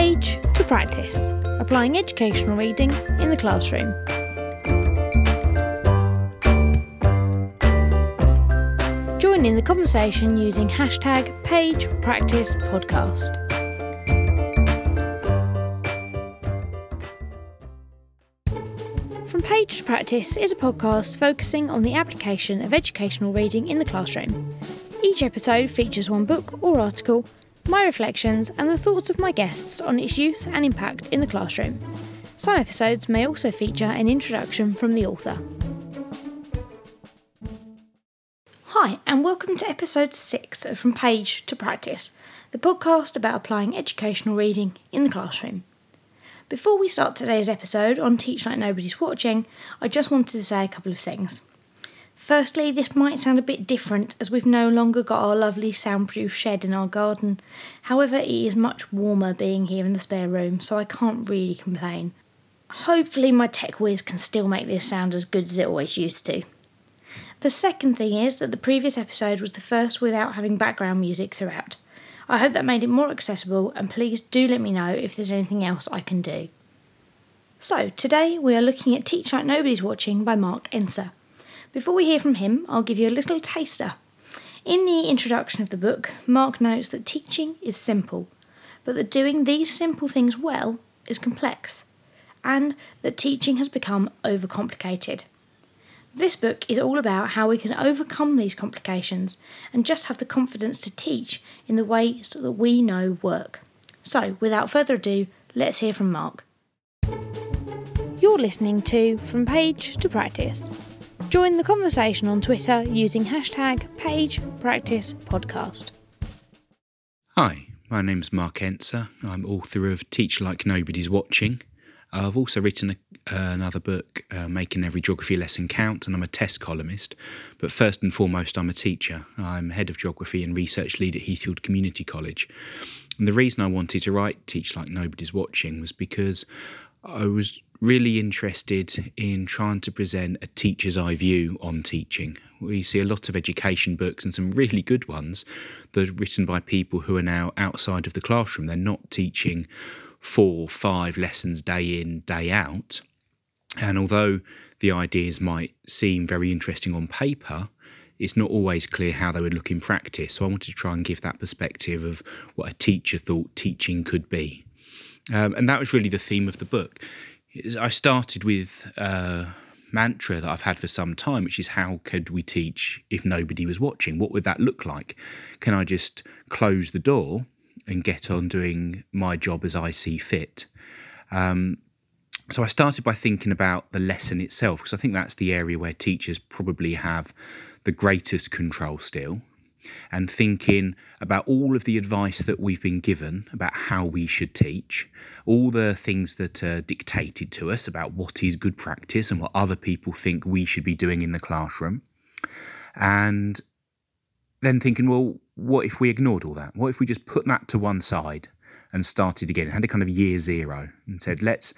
page to practice, applying educational reading in the classroom. Join in the conversation using hashtag page practice podcast. From Page to Practice is a podcast focusing on the application of educational reading in the classroom. Each episode features one book or article, my reflections, and the thoughts of my guests on its use and impact in the classroom. Some episodes may also feature an introduction from the author. Hi, and welcome to episode 6 of From Page to Practice, the podcast about applying educational reading in the classroom. Before we start today's episode on Teach Like Nobody's Watching, I just wanted to say a couple of things. Firstly, this might sound a bit different as we've no longer got our lovely soundproof shed in our garden. However, it is much warmer being here in the spare room, so I can't really complain. Hopefully, my tech whiz can still make this sound as good as it always used to. The second thing is that the previous episode was the first without having background music throughout. I hope that made it more accessible, and please do let me know if there's anything else I can do. So, today we are looking at Teach Like Nobody's Watching by Mark Enser. Before we hear from him, I'll give you a little taster. In the introduction of the book, Mark notes that teaching is simple, but that doing these simple things well is complex, and that teaching has become overcomplicated. This book is all about how we can overcome these complications and just have the confidence to teach in the ways that we know work. So, without further ado, let's hear from Mark. You're listening to From Page to Practice. Join the conversation on Twitter using hashtag PagePracticePodcast. Hi, my name's Mark Enser. I'm author of Teach Like Nobody's Watching. I've also written a, uh, another book, uh, Making Every Geography Lesson Count, and I'm a TES columnist. But first and foremost, I'm a teacher. I'm head of geography and research lead at Heathfield Community College. And the reason I wanted to write Teach Like Nobody's Watching was because I was really interested in trying to present a teacher's eye view on teaching. We see a lot of education books and some really good ones that are written by people who are now outside of the classroom. They're not teaching four, five lessons day in, day out. And although the ideas might seem very interesting on paper, it's not always clear how they would look in practice. So I wanted to try and give that perspective of what a teacher thought teaching could be. Um, and that was really the theme of the book. I started with a mantra that I've had for some time, which is how could we teach if nobody was watching? What would that look like? Can I just close the door and get on doing my job as I see fit. Um, so I started by thinking about the lesson itself, because I think that's the area where teachers probably have the greatest control still, and thinking about all of the advice that we've been given about how we should teach, all the things that are dictated to us about what is good practice and what other people think we should be doing in the classroom. And then thinking, well, what if we ignored all that? What if we just put that to one side and started again, had a kind of year zero and said, let's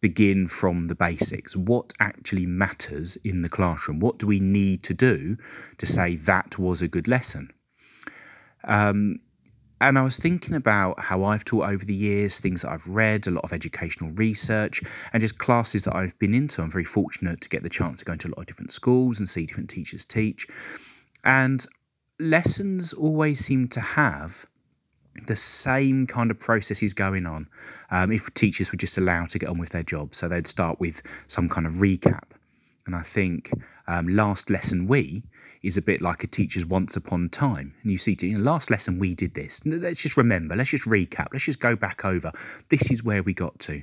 begin from the basics. What actually matters in the classroom? What do we need to do to say that was a good lesson? Um, and I was thinking about how I've taught over the years, things that I've read, a lot of educational research, and just classes that I've been into. I'm very fortunate to get the chance to go into a lot of different schools and see different teachers teach. And lessons always seem to have the same kind of processes going on um, if teachers were just allowed to get on with their job. So they'd start with some kind of recap. And I think um, last lesson we is a bit like a teacher's once upon time. And you see, you know, last lesson we did this. Let's just remember, let's just recap, let's just go back over. This is where we got to.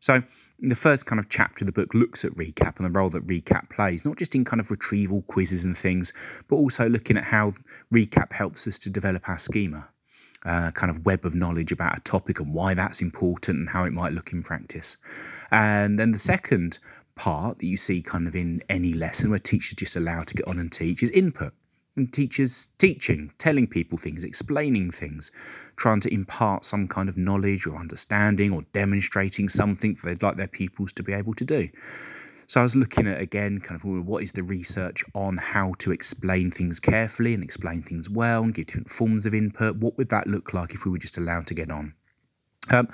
So the first kind of chapter of the book looks at recap and the role that recap plays, not just in kind of retrieval quizzes and things, but also looking at how recap helps us to develop our schema. Uh, kind of web of knowledge about a topic and why that's important and how it might look in practice. And then the second part that you see kind of in any lesson where teachers just allowed to get on and teach is input and teachers teaching, telling people things, explaining things, trying to impart some kind of knowledge or understanding or demonstrating something they'd like their pupils to be able to do. So I was looking at again kind of what is the research on how to explain things carefully and explain things well and give different forms of input. What would that look like if we were just allowed to get on? Um,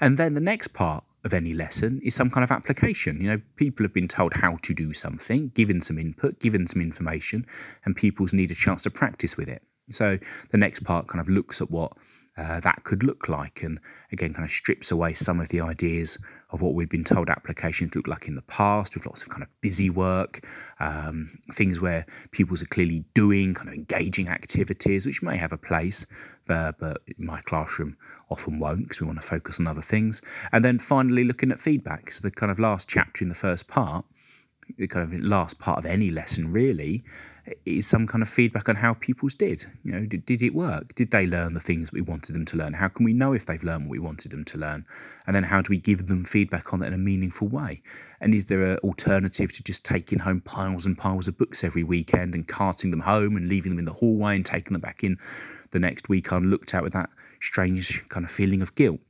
and then the next part of any lesson is some kind of application. You know, people have been told how to do something, given some input, given some information, and pupils need a chance to practice with it. So the next part kind of looks at what uh, that could look like, and again, kind of strips away some of the ideas of what we've been told applications look like in the past, with lots of kind of busy work, um, things where pupils are clearly doing kind of engaging activities, which may have a place, uh, but my classroom often won't because we want to focus on other things. And then finally, looking at feedback. So the kind of last chapter in the first part the kind of last part of any lesson really is some kind of feedback on how pupils did. You know, did, did it work? Did they learn the things we wanted them to learn? How can we know if they've learned what we wanted them to learn? And then how do we give them feedback on that in a meaningful way? And is there an alternative to just taking home piles and piles of books every weekend and carting them home and leaving them in the hallway and taking them back in the next week unlooked at with that strange kind of feeling of guilt?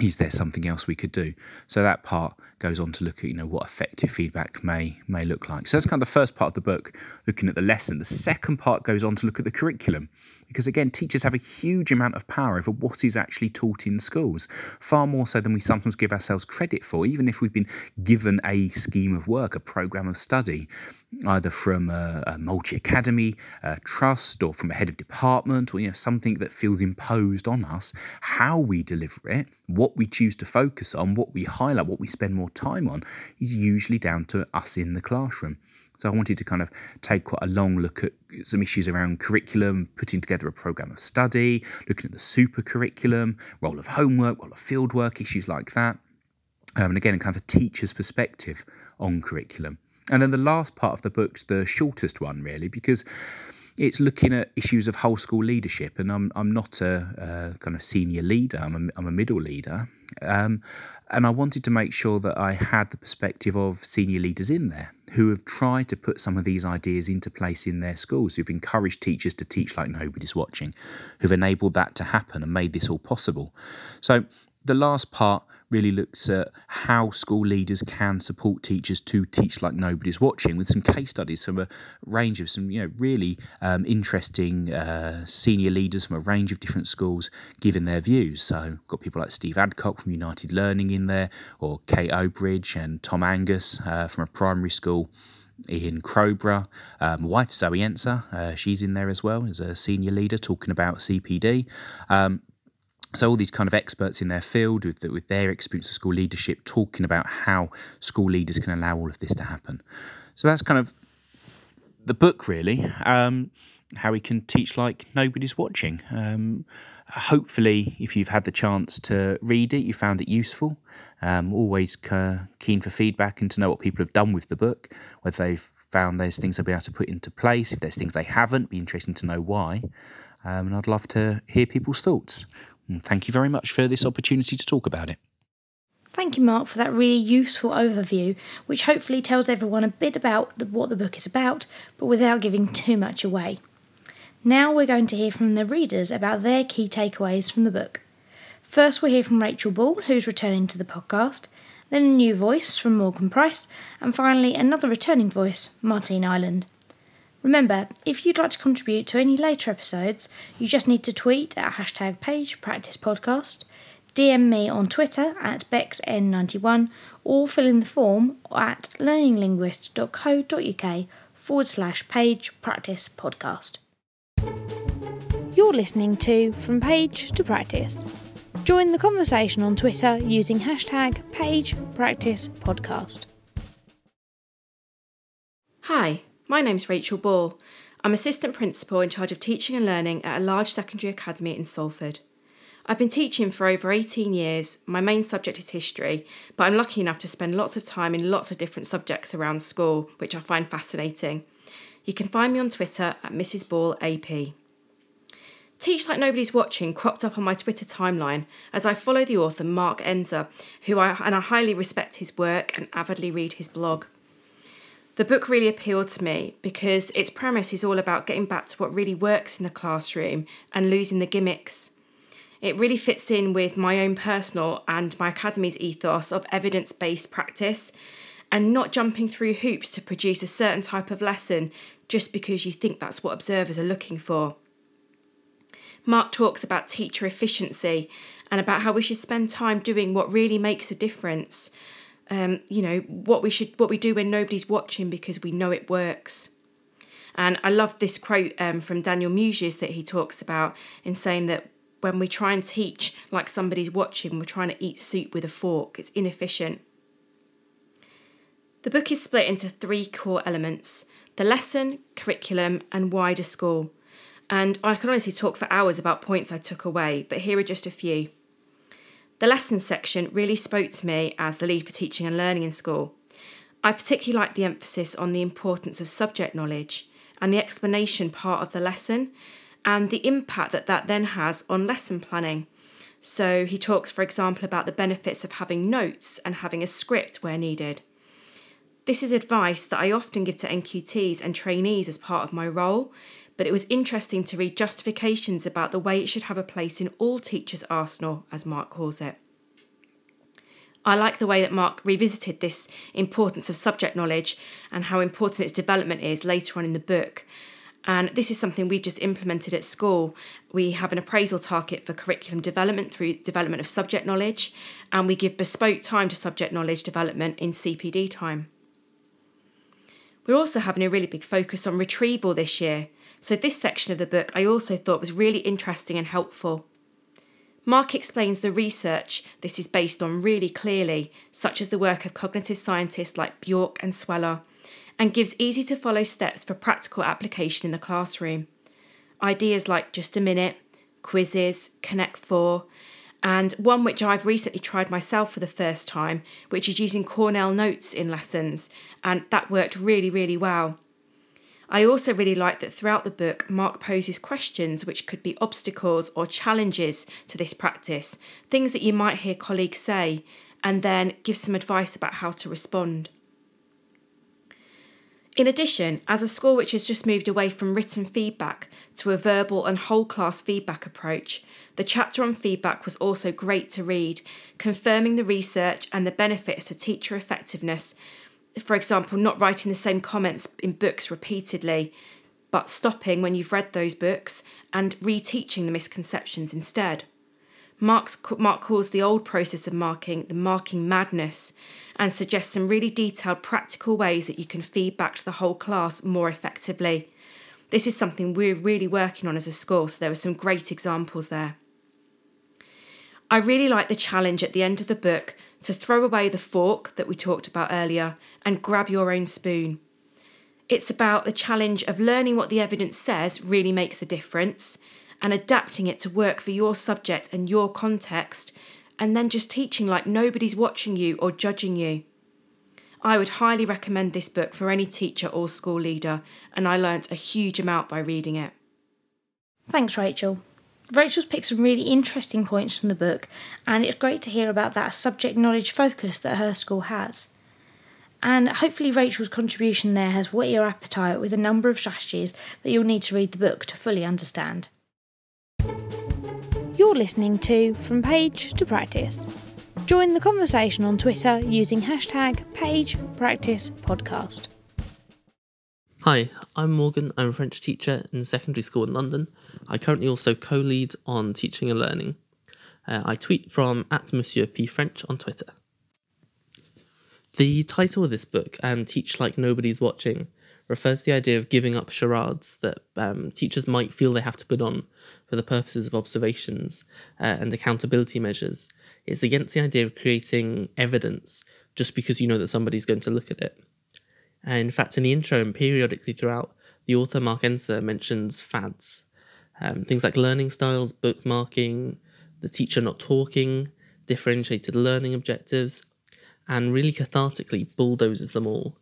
Is there something else we could do? So that part goes on to look at you know what effective feedback may may look like. So that's kind of the first part of the book, looking at the lesson. The second part goes on to look at the curriculum, because again, teachers have a huge amount of power over what is actually taught in schools, far more so than we sometimes give ourselves credit for. Even if we've been given a scheme of work, a program of study, either from a, a multi academy trust or from a head of department or you know something that feels imposed on us, how we deliver it, what we choose to focus on, what we highlight, what we spend more time on, is usually down to us in the classroom. So I wanted to kind of take quite a long look at some issues around curriculum, putting together a program of study, looking at the super curriculum, role of homework, role of fieldwork, issues like that. Um, and again, kind of a teacher's perspective on curriculum. And then the last part of the book's the shortest one, really, because it's looking at issues of whole school leadership. And I'm, I'm not a, a kind of senior leader, I'm a, I'm a middle leader. Um, and I wanted to make sure that I had the perspective of senior leaders in there who have tried to put some of these ideas into place in their schools, who've encouraged teachers to teach like nobody's watching, who've enabled that to happen and made this all possible. So the last part really looks at how school leaders can support teachers to teach like nobody's watching with some case studies from a range of some you know really um, interesting uh, senior leaders from a range of different schools giving their views so got people like steve adcock from united learning in there or kate obridge and tom angus uh, from a primary school in Crowborough. Um, wife Zoe Enser, uh, she's in there as well as a senior leader talking about CPD. Um, so all these kind of experts in their field with, with their experience of school leadership talking about how school leaders can allow all of this to happen. So that's kind of the book really um, how we can teach like nobody's watching. Um, hopefully if you've had the chance to read it you found it useful. Um, always keen for feedback and to know what people have done with the book whether they've found those things they'll be able to put into place. If there's things they haven't be interesting to know why. Um, and i'd love to hear people's thoughts and thank you very much for this opportunity to talk about it. Thank you, Mark, for that really useful overview, which hopefully tells everyone a bit about the, what the book is about, but without giving too much away. Now we're going to hear from the readers about their key takeaways from the book. First, we'll hear from Rachel Ball, who's returning to the podcast, then a new voice from Morgan Price, and finally another returning voice, Martine Ireland. Remember, if you'd like to contribute to any later episodes, you just need to tweet at hashtag page practice podcast, DM me on Twitter at BexN91, or fill in the form at learninglinguist.co.uk forward slash page practice podcast. You're listening to From Page to Practice. Join the conversation on Twitter using hashtag page practice podcast. Hi. My name's Rachel Ball. I'm Assistant Principal in charge of teaching and learning at a large secondary academy in Salford. I've been teaching for over 18 years. My main subject is history, but I'm lucky enough to spend lots of time in lots of different subjects around school, which I find fascinating. You can find me on Twitter at Mrs. Ball AP. Teach Like Nobody's Watching cropped up on my Twitter timeline as I follow the author Mark Enser, who I and I highly respect his work and avidly read his blog. The book really appealed to me because its premise is all about getting back to what really works in the classroom and losing the gimmicks. It really fits in with my own personal and my academy's ethos of evidence based practice and not jumping through hoops to produce a certain type of lesson just because you think that's what observers are looking for. Mark talks about teacher efficiency and about how we should spend time doing what really makes a difference. Um, you know what we should what we do when nobody's watching because we know it works. And I love this quote um, from Daniel Muijs that he talks about in saying that when we try and teach like somebody's watching, we're trying to eat soup with a fork. It's inefficient. The book is split into three core elements the lesson, curriculum, and wider school. And I can honestly talk for hours about points I took away, but here are just a few. The lessons section really spoke to me as the lead for teaching and learning in school. I particularly liked the emphasis on the importance of subject knowledge and the explanation part of the lesson and the impact that that then has on lesson planning. So he talks, for example, about the benefits of having notes and having a script where needed. This is advice that I often give to NQTs and trainees as part of my role, but it was interesting to read justifications about the way it should have a place in all teachers' arsenal, as Mark calls it. I like the way that Mark revisited this importance of subject knowledge and how important its development is later on in the book. And this is something we've just implemented at school. We have an appraisal target for curriculum development through development of subject knowledge, and we give bespoke time to subject knowledge development in CPD time. We're also having a really big focus on retrieval this year, so this section of the book I also thought was really interesting and helpful. Mark explains the research this is based on really clearly, such as the work of cognitive scientists like Bjork and Sweller, and gives easy to follow steps for practical application in the classroom. Ideas like just a minute, quizzes, Connect Four, and one which I've recently tried myself for the first time, which is using Cornell notes in lessons, and that worked really, really well. I also really like that throughout the book, Mark poses questions which could be obstacles or challenges to this practice, things that you might hear colleagues say, and then gives some advice about how to respond. In addition, as a school which has just moved away from written feedback to a verbal and whole class feedback approach, the chapter on feedback was also great to read, confirming the research and the benefits to teacher effectiveness. For example, not writing the same comments in books repeatedly, but stopping when you've read those books and reteaching the misconceptions instead. Mark's, Mark calls the old process of marking the marking madness and suggests some really detailed practical ways that you can feed back to the whole class more effectively. This is something we're really working on as a school, so there were some great examples there. I really like the challenge at the end of the book to throw away the fork that we talked about earlier and grab your own spoon. It's about the challenge of learning what the evidence says really makes the difference and adapting it to work for your subject and your context, and then just teaching like nobody's watching you or judging you. I would highly recommend this book for any teacher or school leader, and I learnt a huge amount by reading it. Thanks, Rachel. Rachel's picked some really interesting points from the book, and it's great to hear about that subject knowledge focus that her school has. And hopefully, Rachel's contribution there has whet your appetite with a number of strategies that you'll need to read the book to fully understand. You're listening to From Page to Practice. Join the conversation on Twitter using hashtag PagePracticePodcast. Hi, I'm Morgan. I'm a French teacher in secondary school in London. I currently also co lead on teaching and learning. Uh, I tweet from at Monsieur P French on Twitter. The title of this book, and Teach Like Nobody's Watching, refers to the idea of giving up charades that um, teachers might feel they have to put on for the purposes of observations uh, and accountability measures. It's against the idea of creating evidence just because you know that somebody's going to look at it. And in fact, in the intro and periodically throughout, the author Mark Enser mentions fads. Um, things like learning styles, bookmarking, the teacher not talking, differentiated learning objectives, and really cathartically bulldozes them all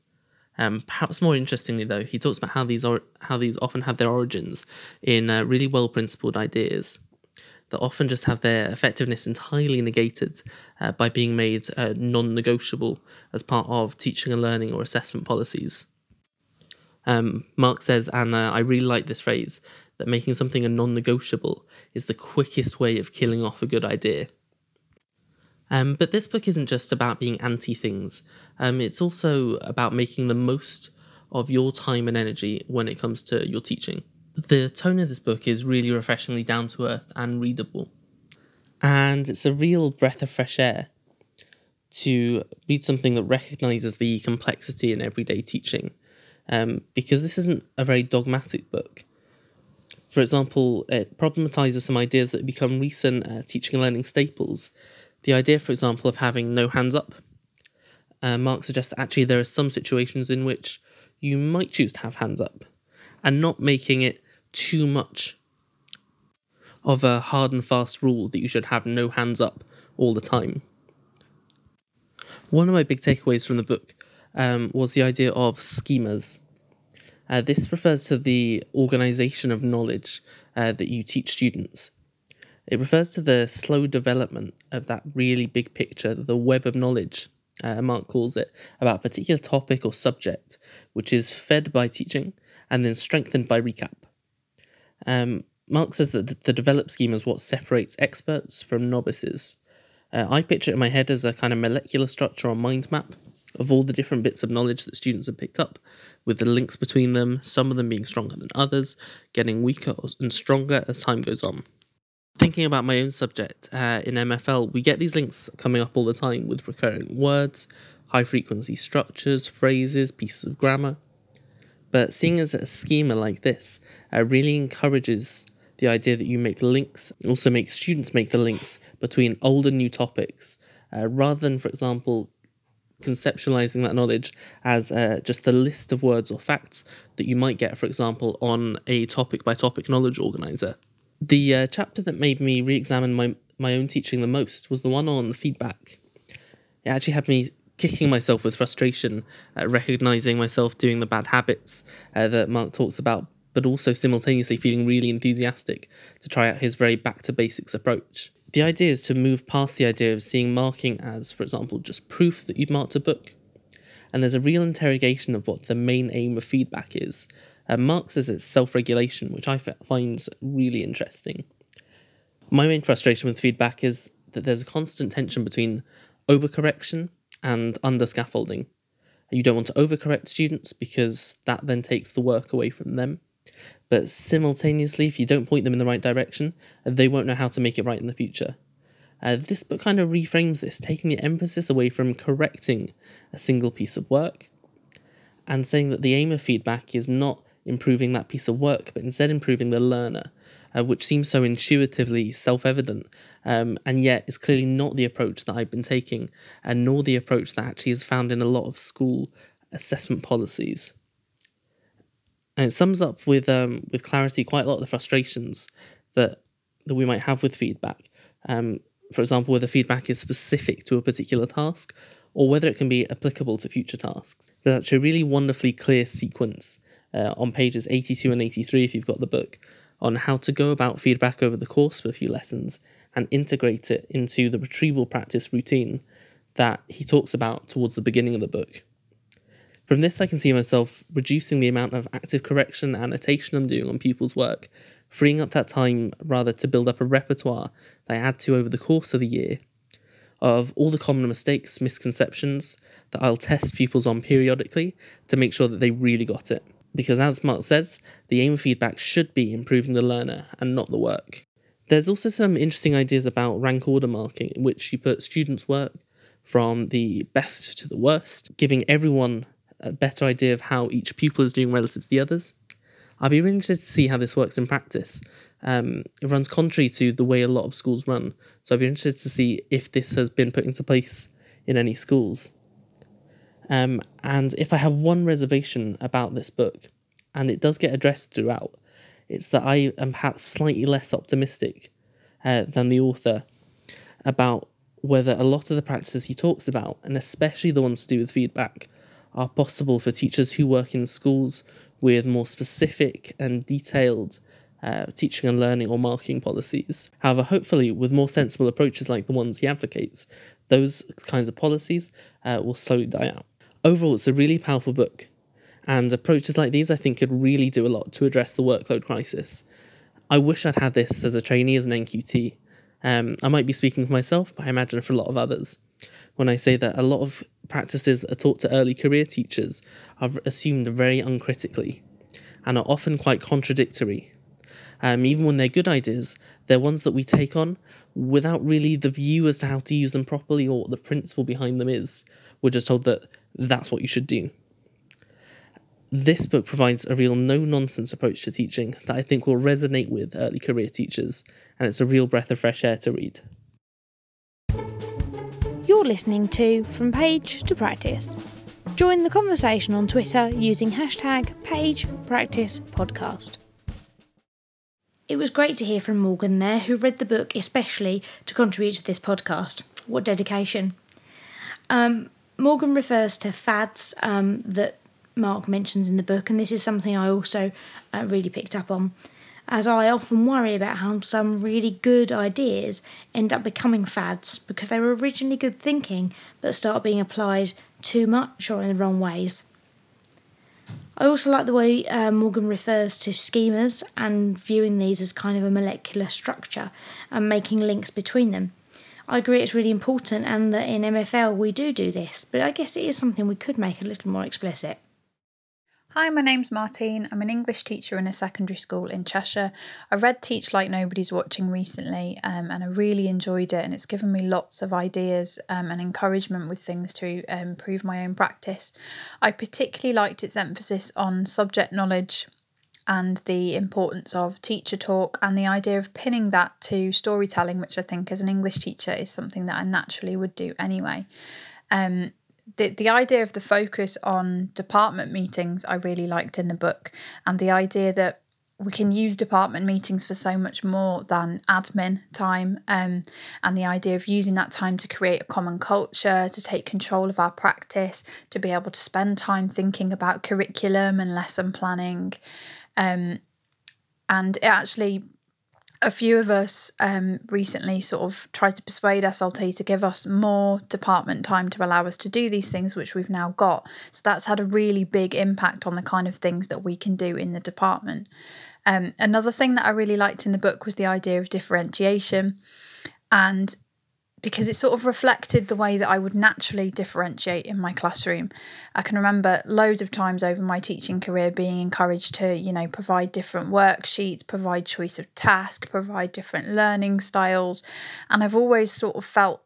um, perhaps more interestingly, though, he talks about how these are how these often have their origins in uh, really well principled ideas that often just have their effectiveness entirely negated uh, by being made uh, non-negotiable as part of teaching and learning or assessment policies. Um, Mark says, and uh, I really like this phrase, that making something a non-negotiable is the quickest way of killing off a good idea. Um, but this book isn't just about being anti things, um, it's also about making the most of your time and energy when it comes to your teaching. The tone of this book is really refreshingly down to earth and readable. And it's a real breath of fresh air to read something that recognizes the complexity in everyday teaching, um, because this isn't a very dogmatic book. For example, it problematizes some ideas that become recent uh, teaching and learning staples. The idea, for example, of having no hands up. Uh, Mark suggests that actually there are some situations in which you might choose to have hands up and not making it too much of a hard and fast rule that you should have no hands up all the time. One of my big takeaways from the book um, was the idea of schemas. Uh, this refers to the organization of knowledge uh, that you teach students. It refers to the slow development of that really big picture, the web of knowledge, uh, Mark calls it, about a particular topic or subject, which is fed by teaching and then strengthened by recap. Um, Mark says that the developed schema is what separates experts from novices. Uh, I picture it in my head as a kind of molecular structure or mind map of all the different bits of knowledge that students have picked up, with the links between them, some of them being stronger than others, getting weaker and stronger as time goes on. Thinking about my own subject uh, in MFL, we get these links coming up all the time with recurring words, high frequency structures, phrases, pieces of grammar. But seeing as a schema like this uh, really encourages the idea that you make links, also make students make the links between old and new topics, uh, rather than, for example, conceptualizing that knowledge as uh, just the list of words or facts that you might get, for example, on a topic by topic knowledge organizer. The uh, chapter that made me re examine my, my own teaching the most was the one on feedback. It actually had me kicking myself with frustration at recognizing myself doing the bad habits uh, that Mark talks about, but also simultaneously feeling really enthusiastic to try out his very back to basics approach. The idea is to move past the idea of seeing marking as, for example, just proof that you've marked a book. And there's a real interrogation of what the main aim of feedback is. Uh, Mark says it's self regulation, which I find really interesting. My main frustration with feedback is that there's a constant tension between overcorrection and under scaffolding. You don't want to overcorrect students because that then takes the work away from them. But simultaneously, if you don't point them in the right direction, they won't know how to make it right in the future. Uh, this book kind of reframes this, taking the emphasis away from correcting a single piece of work and saying that the aim of feedback is not improving that piece of work, but instead improving the learner, uh, which seems so intuitively self evident, um, and yet is clearly not the approach that I've been taking, and nor the approach that actually is found in a lot of school assessment policies. And it sums up with um, with clarity quite a lot of the frustrations that that we might have with feedback. Um, for example, whether feedback is specific to a particular task or whether it can be applicable to future tasks. There's actually a really wonderfully clear sequence uh, on pages 82 and 83, if you've got the book, on how to go about feedback over the course of a few lessons and integrate it into the retrieval practice routine that he talks about towards the beginning of the book. From this, I can see myself reducing the amount of active correction and annotation I'm doing on pupils' work, freeing up that time rather to build up a repertoire that I add to over the course of the year of all the common mistakes, misconceptions that I'll test pupils on periodically to make sure that they really got it. Because as Mark says, the aim of feedback should be improving the learner and not the work. There's also some interesting ideas about rank order marking, in which you put students' work from the best to the worst, giving everyone a better idea of how each pupil is doing relative to the others. I'd be really interested to see how this works in practice. Um, it runs contrary to the way a lot of schools run, so I'd be interested to see if this has been put into place in any schools. Um, and if I have one reservation about this book, and it does get addressed throughout, it's that I am perhaps slightly less optimistic uh, than the author about whether a lot of the practices he talks about, and especially the ones to do with feedback, are possible for teachers who work in schools with more specific and detailed uh, teaching and learning or marking policies. However, hopefully, with more sensible approaches like the ones he advocates, those kinds of policies uh, will slowly die out. Overall, it's a really powerful book, and approaches like these I think could really do a lot to address the workload crisis. I wish I'd had this as a trainee as an NQT. Um, I might be speaking for myself, but I imagine for a lot of others when I say that a lot of practices that are taught to early career teachers are assumed very uncritically. and are often quite contradictory. Um, even when they're good ideas, they're ones that we take on without really the view as to how to use them properly or what the principle behind them is. We're just told that that's what you should do. This book provides a real no nonsense approach to teaching that I think will resonate with early career teachers, and it's a real breath of fresh air to read. You're listening to From Page to Practice. Join the conversation on Twitter using hashtag PagePracticePodcast. It was great to hear from Morgan there, who read the book especially to contribute to this podcast. What dedication! Um, Morgan refers to fads um, that Mark mentions in the book, and this is something I also uh, really picked up on, as I often worry about how some really good ideas end up becoming fads because they were originally good thinking but start being applied too much or in the wrong ways. I also like the way uh, Morgan refers to schemas and viewing these as kind of a molecular structure and making links between them. I agree it's really important and that in MFL we do do this, but I guess it is something we could make a little more explicit. Hi, my name's Martine. I'm an English teacher in a secondary school in Cheshire. I read Teach Like Nobody's Watching recently um, and I really enjoyed it, and it's given me lots of ideas um, and encouragement with things to um, improve my own practice. I particularly liked its emphasis on subject knowledge and the importance of teacher talk and the idea of pinning that to storytelling, which I think as an English teacher is something that I naturally would do anyway. Um, the the idea of the focus on department meetings I really liked in the book, and the idea that we can use department meetings for so much more than admin time um, and the idea of using that time to create a common culture to take control of our practice to be able to spend time thinking about curriculum and lesson planning um, and it actually a few of us um, recently sort of tried to persuade SLT to give us more department time to allow us to do these things, which we've now got. So that's had a really big impact on the kind of things that we can do in the department. Um, another thing that I really liked in the book was the idea of differentiation. And because it sort of reflected the way that I would naturally differentiate in my classroom. I can remember loads of times over my teaching career being encouraged to, you know, provide different worksheets, provide choice of task, provide different learning styles. And I've always sort of felt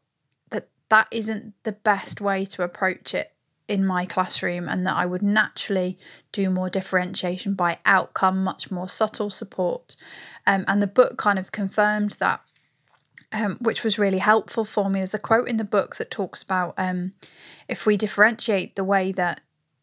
that that isn't the best way to approach it in my classroom and that I would naturally do more differentiation by outcome, much more subtle support. Um, and the book kind of confirmed that um, which was really helpful for me. There's a quote in the book that talks about um, if we differentiate the way that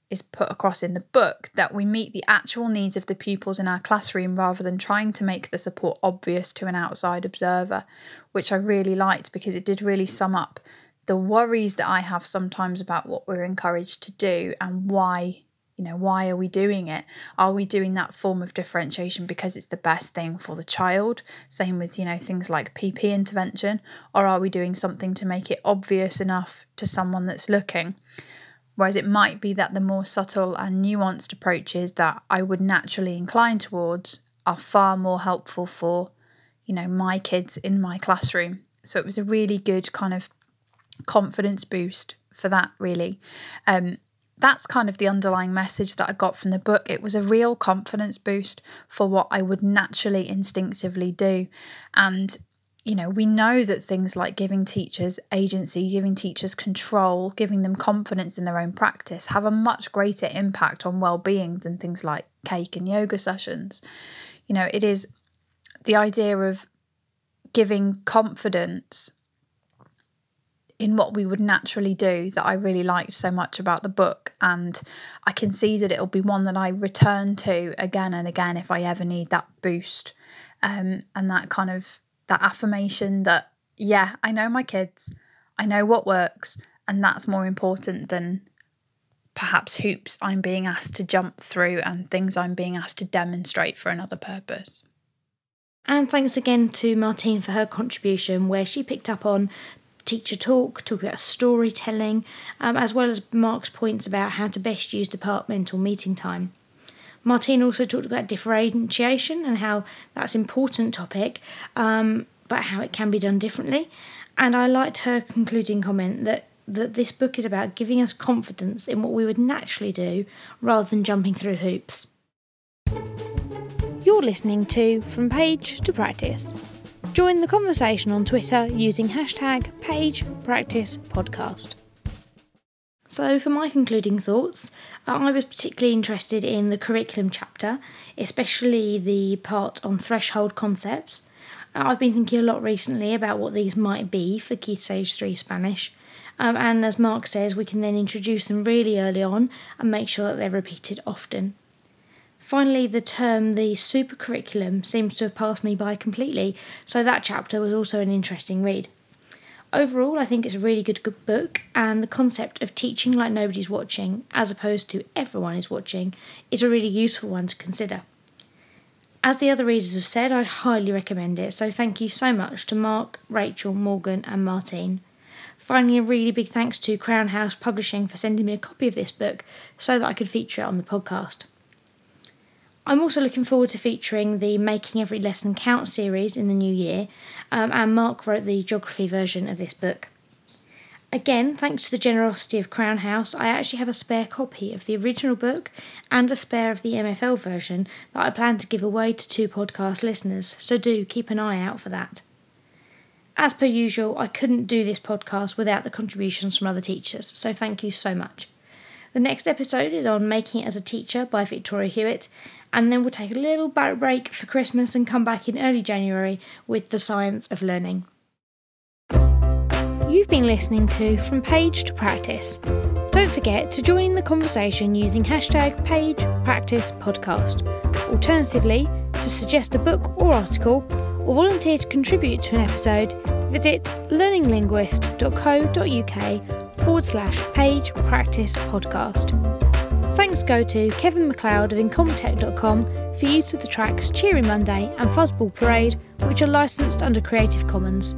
is put across in the book, that we meet the actual needs of the pupils in our classroom rather than trying to make the support obvious to an outside observer, which I really liked because it did really sum up the worries that I have sometimes about what we're encouraged to do and why you know, why are we doing it? Are we doing that form of differentiation because it's the best thing for the child? Same with, you know, things like PP intervention. Or are we doing something to make it obvious enough to someone that's looking? Whereas it might be that the more subtle and nuanced approaches that I would naturally incline towards are far more helpful for, you know, my kids in my classroom. So it was a really good kind of confidence boost for that, really. Um, that's kind of the underlying message that I got from the book. It was a real confidence boost for what I would naturally instinctively do. And, you know, we know that things like giving teachers agency, giving teachers control, giving them confidence in their own practice have a much greater impact on well being than things like cake and yoga sessions. You know, it is the idea of giving confidence in what we would naturally do that I really liked so much about the book. And I can see that it'll be one that I return to again and again if I ever need that boost um, and that kind of that affirmation that, yeah, I know my kids, I know what works, and that's more important than perhaps hoops I'm being asked to jump through and things I'm being asked to demonstrate for another purpose. And thanks again to Martine for her contribution, where she picked up on teacher talk, talk about storytelling, um, as well as Mark's points about how to best use departmental meeting time. Martine also talked about differentiation and how that's an important topic, um, but how it can be done differently. And I liked her concluding comment that that this book is about giving us confidence in what we would naturally do rather than jumping through hoops. You're listening to From Page to Practice. Join the conversation on Twitter using hashtag PagePracticePodcast. So, for my concluding thoughts, uh, I was particularly interested in the curriculum chapter, especially the part on threshold concepts. Uh, I've been thinking a lot recently about what these might be for Key Stage 3 Spanish, um, and as Mark says, we can then introduce them really early on and make sure that they're repeated often. Finally, the term the super curriculum seems to have passed me by completely, so that chapter was also an interesting read. Overall, I think it's a really good, good book, and the concept of teaching like nobody's watching, as opposed to everyone is watching, is a really useful one to consider. As the other readers have said, I'd highly recommend it, so thank you so much to Mark, Rachel, Morgan, and Martine. Finally, a really big thanks to Crown House Publishing for sending me a copy of this book so that I could feature it on the podcast. I'm also looking forward to featuring the Making Every Lesson Count series in the new year, um, and Mark wrote the geography version of this book. Again, thanks to the generosity of Crown House, I actually have a spare copy of the original book and a spare of the MFL version that I plan to give away to two podcast listeners, so do keep an eye out for that. As per usual, I couldn't do this podcast without the contributions from other teachers, so thank you so much. The next episode is on Making It as a Teacher by Victoria Hewett, and then we'll take a little break for Christmas and come back in early January with The Science of Learning. You've been listening to From Page to Practice. Don't forget to join in the conversation using hashtag PagePracticePodcast. Alternatively, to suggest a book or article, or volunteer to contribute to an episode, visit learninglinguist.co.uk forward slash page practice podcast. Thanks go to Kevin MacLeod of Incompetech.com for use of the tracks Cheery Monday and Fuzzball Parade, which are licensed under Creative Commons.